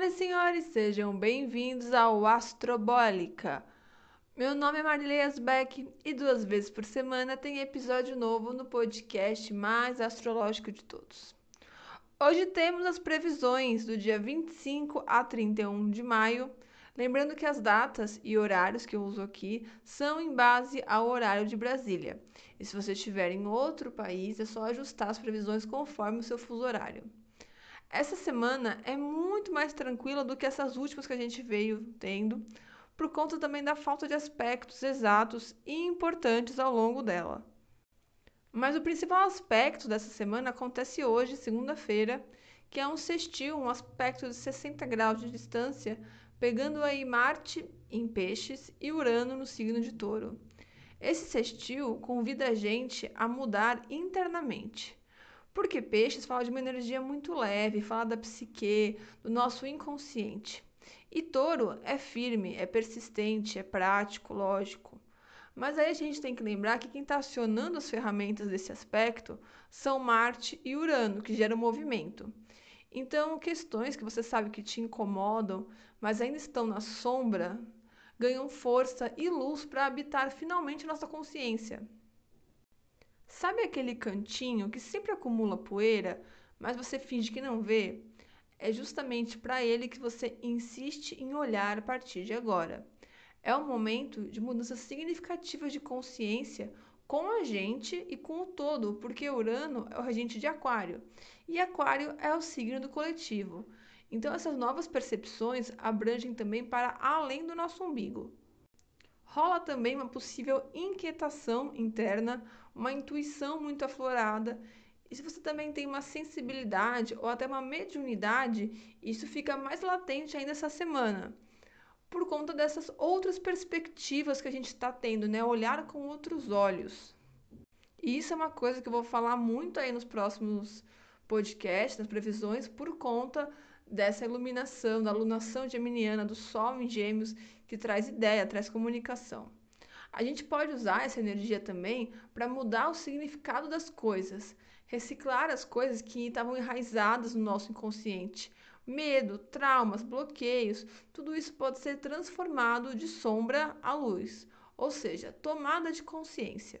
Senhoras e senhores, sejam bem-vindos ao Astrobólica. Meu nome é Marilei Asbeck e duas vezes por semana tem episódio novo no podcast mais astrológico de todos. Hoje temos as previsões do dia 25 a 31 de maio. Lembrando que as datas e horários que eu uso aqui são em base ao horário de Brasília. E se você estiver em outro país, é só ajustar as previsões conforme o seu fuso horário. Essa semana é muito mais tranquila do que essas últimas que a gente veio tendo, por conta também da falta de aspectos exatos e importantes ao longo dela. Mas o principal aspecto dessa semana acontece hoje, segunda-feira, que é um sextil, um aspecto de 60 graus de distância, pegando aí Marte em Peixes e Urano no signo de Touro. Esse sextil convida a gente a mudar internamente. Porque Peixes fala de uma energia muito leve, fala da psique, do nosso inconsciente. E Touro é firme, é persistente, é prático, lógico. Mas aí a gente tem que lembrar que quem está acionando as ferramentas desse aspecto são Marte e Urano, que geram movimento. Então, questões que você sabe que te incomodam, mas ainda estão na sombra, ganham força e luz para habitar finalmente nossa consciência. Sabe aquele cantinho que sempre acumula poeira, mas você finge que não vê? É justamente para ele que você insiste em olhar a partir de agora. É um momento de mudanças significativas de consciência com a gente e com o todo, porque Urano é o regente de Aquário e Aquário é o signo do coletivo. Então, essas novas percepções abrangem também para além do nosso umbigo. Rola também uma possível inquietação interna, uma intuição muito aflorada. E se você também tem uma sensibilidade ou até uma mediunidade, isso fica mais latente ainda essa semana. Por conta dessas outras perspectivas que a gente está tendo, né? Olhar com outros olhos. E isso é uma coisa que eu vou falar muito aí nos próximos podcasts, nas previsões, por conta dessa iluminação, da alunação geminiana, do Sol em Gêmeos, que traz ideia, traz comunicação. A gente pode usar essa energia também para mudar o significado das coisas, reciclar as coisas que estavam enraizadas no nosso inconsciente. Medo, traumas, bloqueios, tudo isso pode ser transformado de sombra à luz, ou seja, tomada de consciência.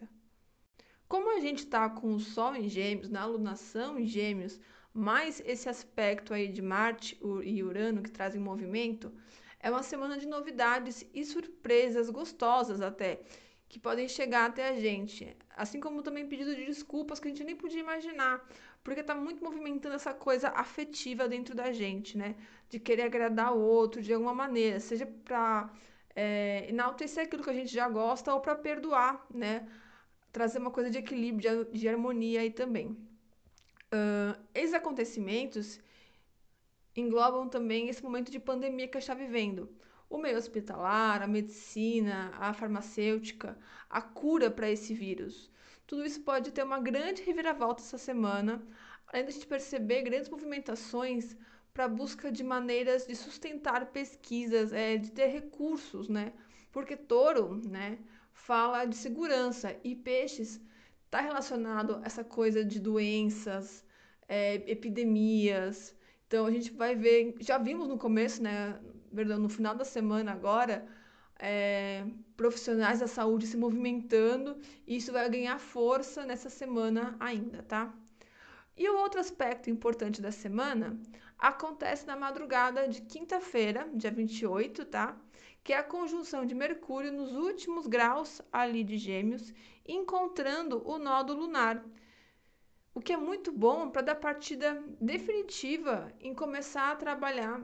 Como a gente está com o Sol em Gêmeos, na alunação em Gêmeos, mais esse aspecto aí de Marte e Urano que trazem movimento, é uma semana de novidades e surpresas gostosas até, que podem chegar até a gente. Assim como também pedido de desculpas que a gente nem podia imaginar, porque está muito movimentando essa coisa afetiva dentro da gente, né? De querer agradar o outro de alguma maneira, seja para é, enaltecer aquilo que a gente já gosta ou para perdoar, né? Trazer uma coisa de equilíbrio, de, de harmonia aí também. Uh, esses acontecimentos englobam também esse momento de pandemia que está vivendo. O meio hospitalar, a medicina, a farmacêutica, a cura para esse vírus. Tudo isso pode ter uma grande reviravolta essa semana, além de a gente perceber grandes movimentações para a busca de maneiras de sustentar pesquisas, é, de ter recursos, né? Porque touro, né, fala de segurança e peixes está relacionado a essa coisa de doenças, é, epidemias. Então a gente vai ver, já vimos no começo, né, no final da semana agora, é, profissionais da saúde se movimentando e isso vai ganhar força nessa semana ainda, tá? E o outro aspecto importante da semana acontece na madrugada de quinta-feira, dia 28, tá? Que é a conjunção de Mercúrio nos últimos graus ali de Gêmeos, encontrando o nodo lunar. O que é muito bom para dar partida definitiva em começar a trabalhar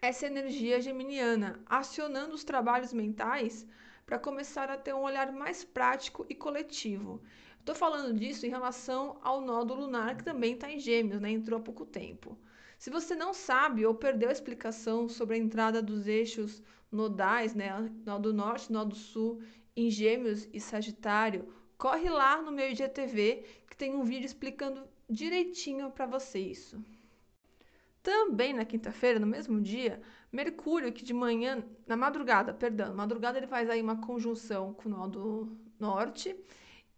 essa energia geminiana, acionando os trabalhos mentais para começar a ter um olhar mais prático e coletivo. Estou falando disso em relação ao nodo lunar, que também está em Gêmeos, né? entrou há pouco tempo. Se você não sabe ou perdeu a explicação sobre a entrada dos eixos nodais, né? nó do norte, nó do sul, em Gêmeos e Sagitário, corre lá no meu IGTV que tem um vídeo explicando direitinho para você isso. Também na quinta-feira, no mesmo dia, Mercúrio, que de manhã, na madrugada, perdão, madrugada ele faz aí uma conjunção com o nó do norte,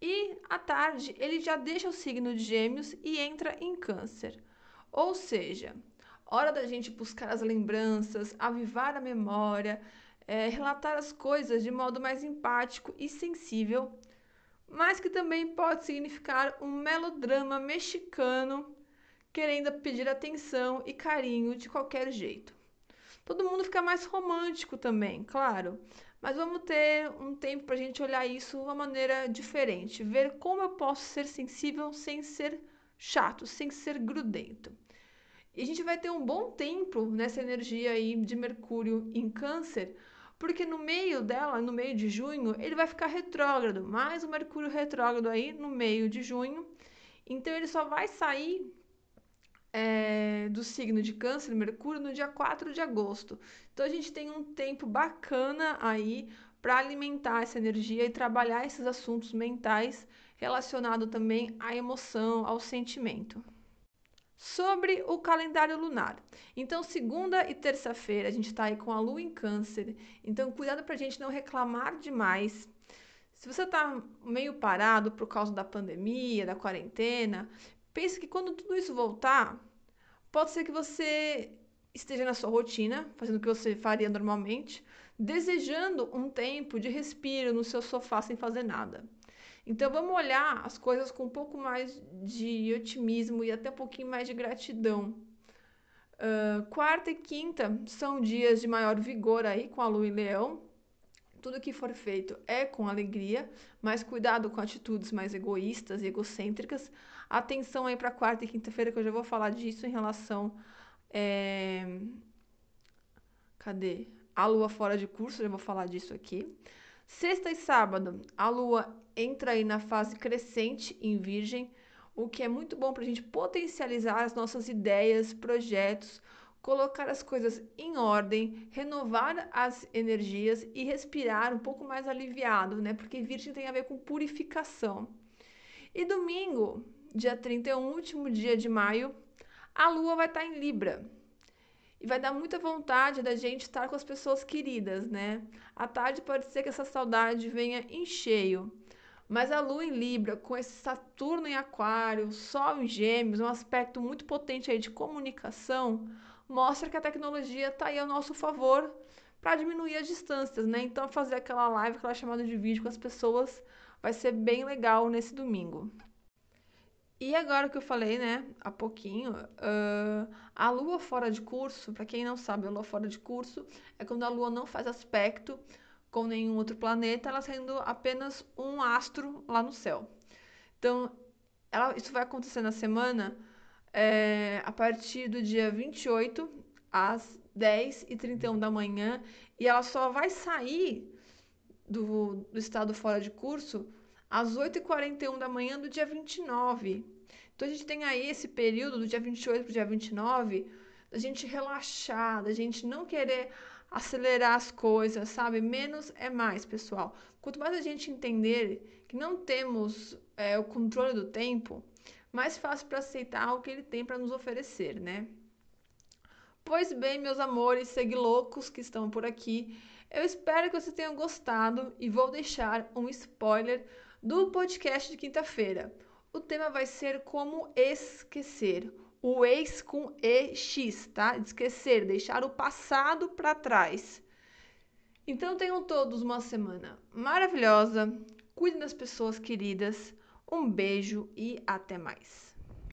e à tarde ele já deixa o signo de Gêmeos e entra em Câncer. Ou seja, Hora da gente buscar as lembranças, avivar a memória, é, relatar as coisas de modo mais empático e sensível, mas que também pode significar um melodrama mexicano querendo pedir atenção e carinho de qualquer jeito. Todo mundo fica mais romântico também, claro, mas vamos ter um tempo para a gente olhar isso de uma maneira diferente, ver como eu posso ser sensível sem ser chato, sem ser grudento. E a gente vai ter um bom tempo nessa energia aí de Mercúrio em Câncer, porque no meio dela, no meio de junho, ele vai ficar retrógrado, mais o Mercúrio retrógrado aí no meio de junho. Então ele só vai sair é, do signo de Câncer, Mercúrio, no dia 4 de agosto. Então a gente tem um tempo bacana aí para alimentar essa energia e trabalhar esses assuntos mentais relacionados também à emoção, ao sentimento. Sobre o calendário lunar. Então, segunda e terça-feira, a gente está aí com a lua em Câncer. Então, cuidado para a gente não reclamar demais. Se você está meio parado por causa da pandemia, da quarentena, pense que quando tudo isso voltar, pode ser que você esteja na sua rotina, fazendo o que você faria normalmente, desejando um tempo de respiro no seu sofá sem fazer nada. Então vamos olhar as coisas com um pouco mais de otimismo e até um pouquinho mais de gratidão. Quarta e quinta são dias de maior vigor aí com a lua em leão. Tudo que for feito é com alegria, mas cuidado com atitudes mais egoístas e egocêntricas. Atenção aí para quarta e quinta-feira que eu já vou falar disso em relação é... cadê? A lua fora de curso, já vou falar disso aqui. Sexta e sábado, a lua entra aí na fase crescente em Virgem, o que é muito bom para a gente potencializar as nossas ideias, projetos, colocar as coisas em ordem, renovar as energias e respirar um pouco mais aliviado, né? Porque Virgem tem a ver com purificação. E domingo, dia 31, último dia de maio, a lua vai estar em Libra. E vai dar muita vontade da gente estar com as pessoas queridas, né? À tarde pode ser que essa saudade venha em cheio. Mas a Lua em Libra, com esse Saturno em Aquário, Sol em Gêmeos, um aspecto muito potente aí de comunicação, mostra que a tecnologia está aí ao nosso favor para diminuir as distâncias, né? Então, fazer aquela live, aquela chamada de vídeo com as pessoas vai ser bem legal nesse domingo. E agora que eu falei, né, há pouquinho, uh, a lua fora de curso, para quem não sabe, a lua fora de curso é quando a lua não faz aspecto com nenhum outro planeta, ela sendo apenas um astro lá no céu. Então, ela, isso vai acontecer na semana é, a partir do dia 28 às 10 e 31 da manhã, e ela só vai sair do, do estado fora de curso às 8h41 da manhã do dia 29. Então a gente tem aí esse período do dia 28 para o dia 29 da gente relaxar, da gente não querer acelerar as coisas, sabe? Menos é mais, pessoal. Quanto mais a gente entender que não temos é, o controle do tempo, mais fácil para aceitar o que ele tem para nos oferecer, né? Pois bem, meus amores, segue loucos que estão por aqui. Eu espero que vocês tenham gostado e vou deixar um spoiler do podcast de quinta-feira. O tema vai ser como esquecer. O ex com EX, tá? Esquecer, deixar o passado para trás. Então tenham todos uma semana maravilhosa. Cuidem das pessoas queridas. Um beijo e até mais.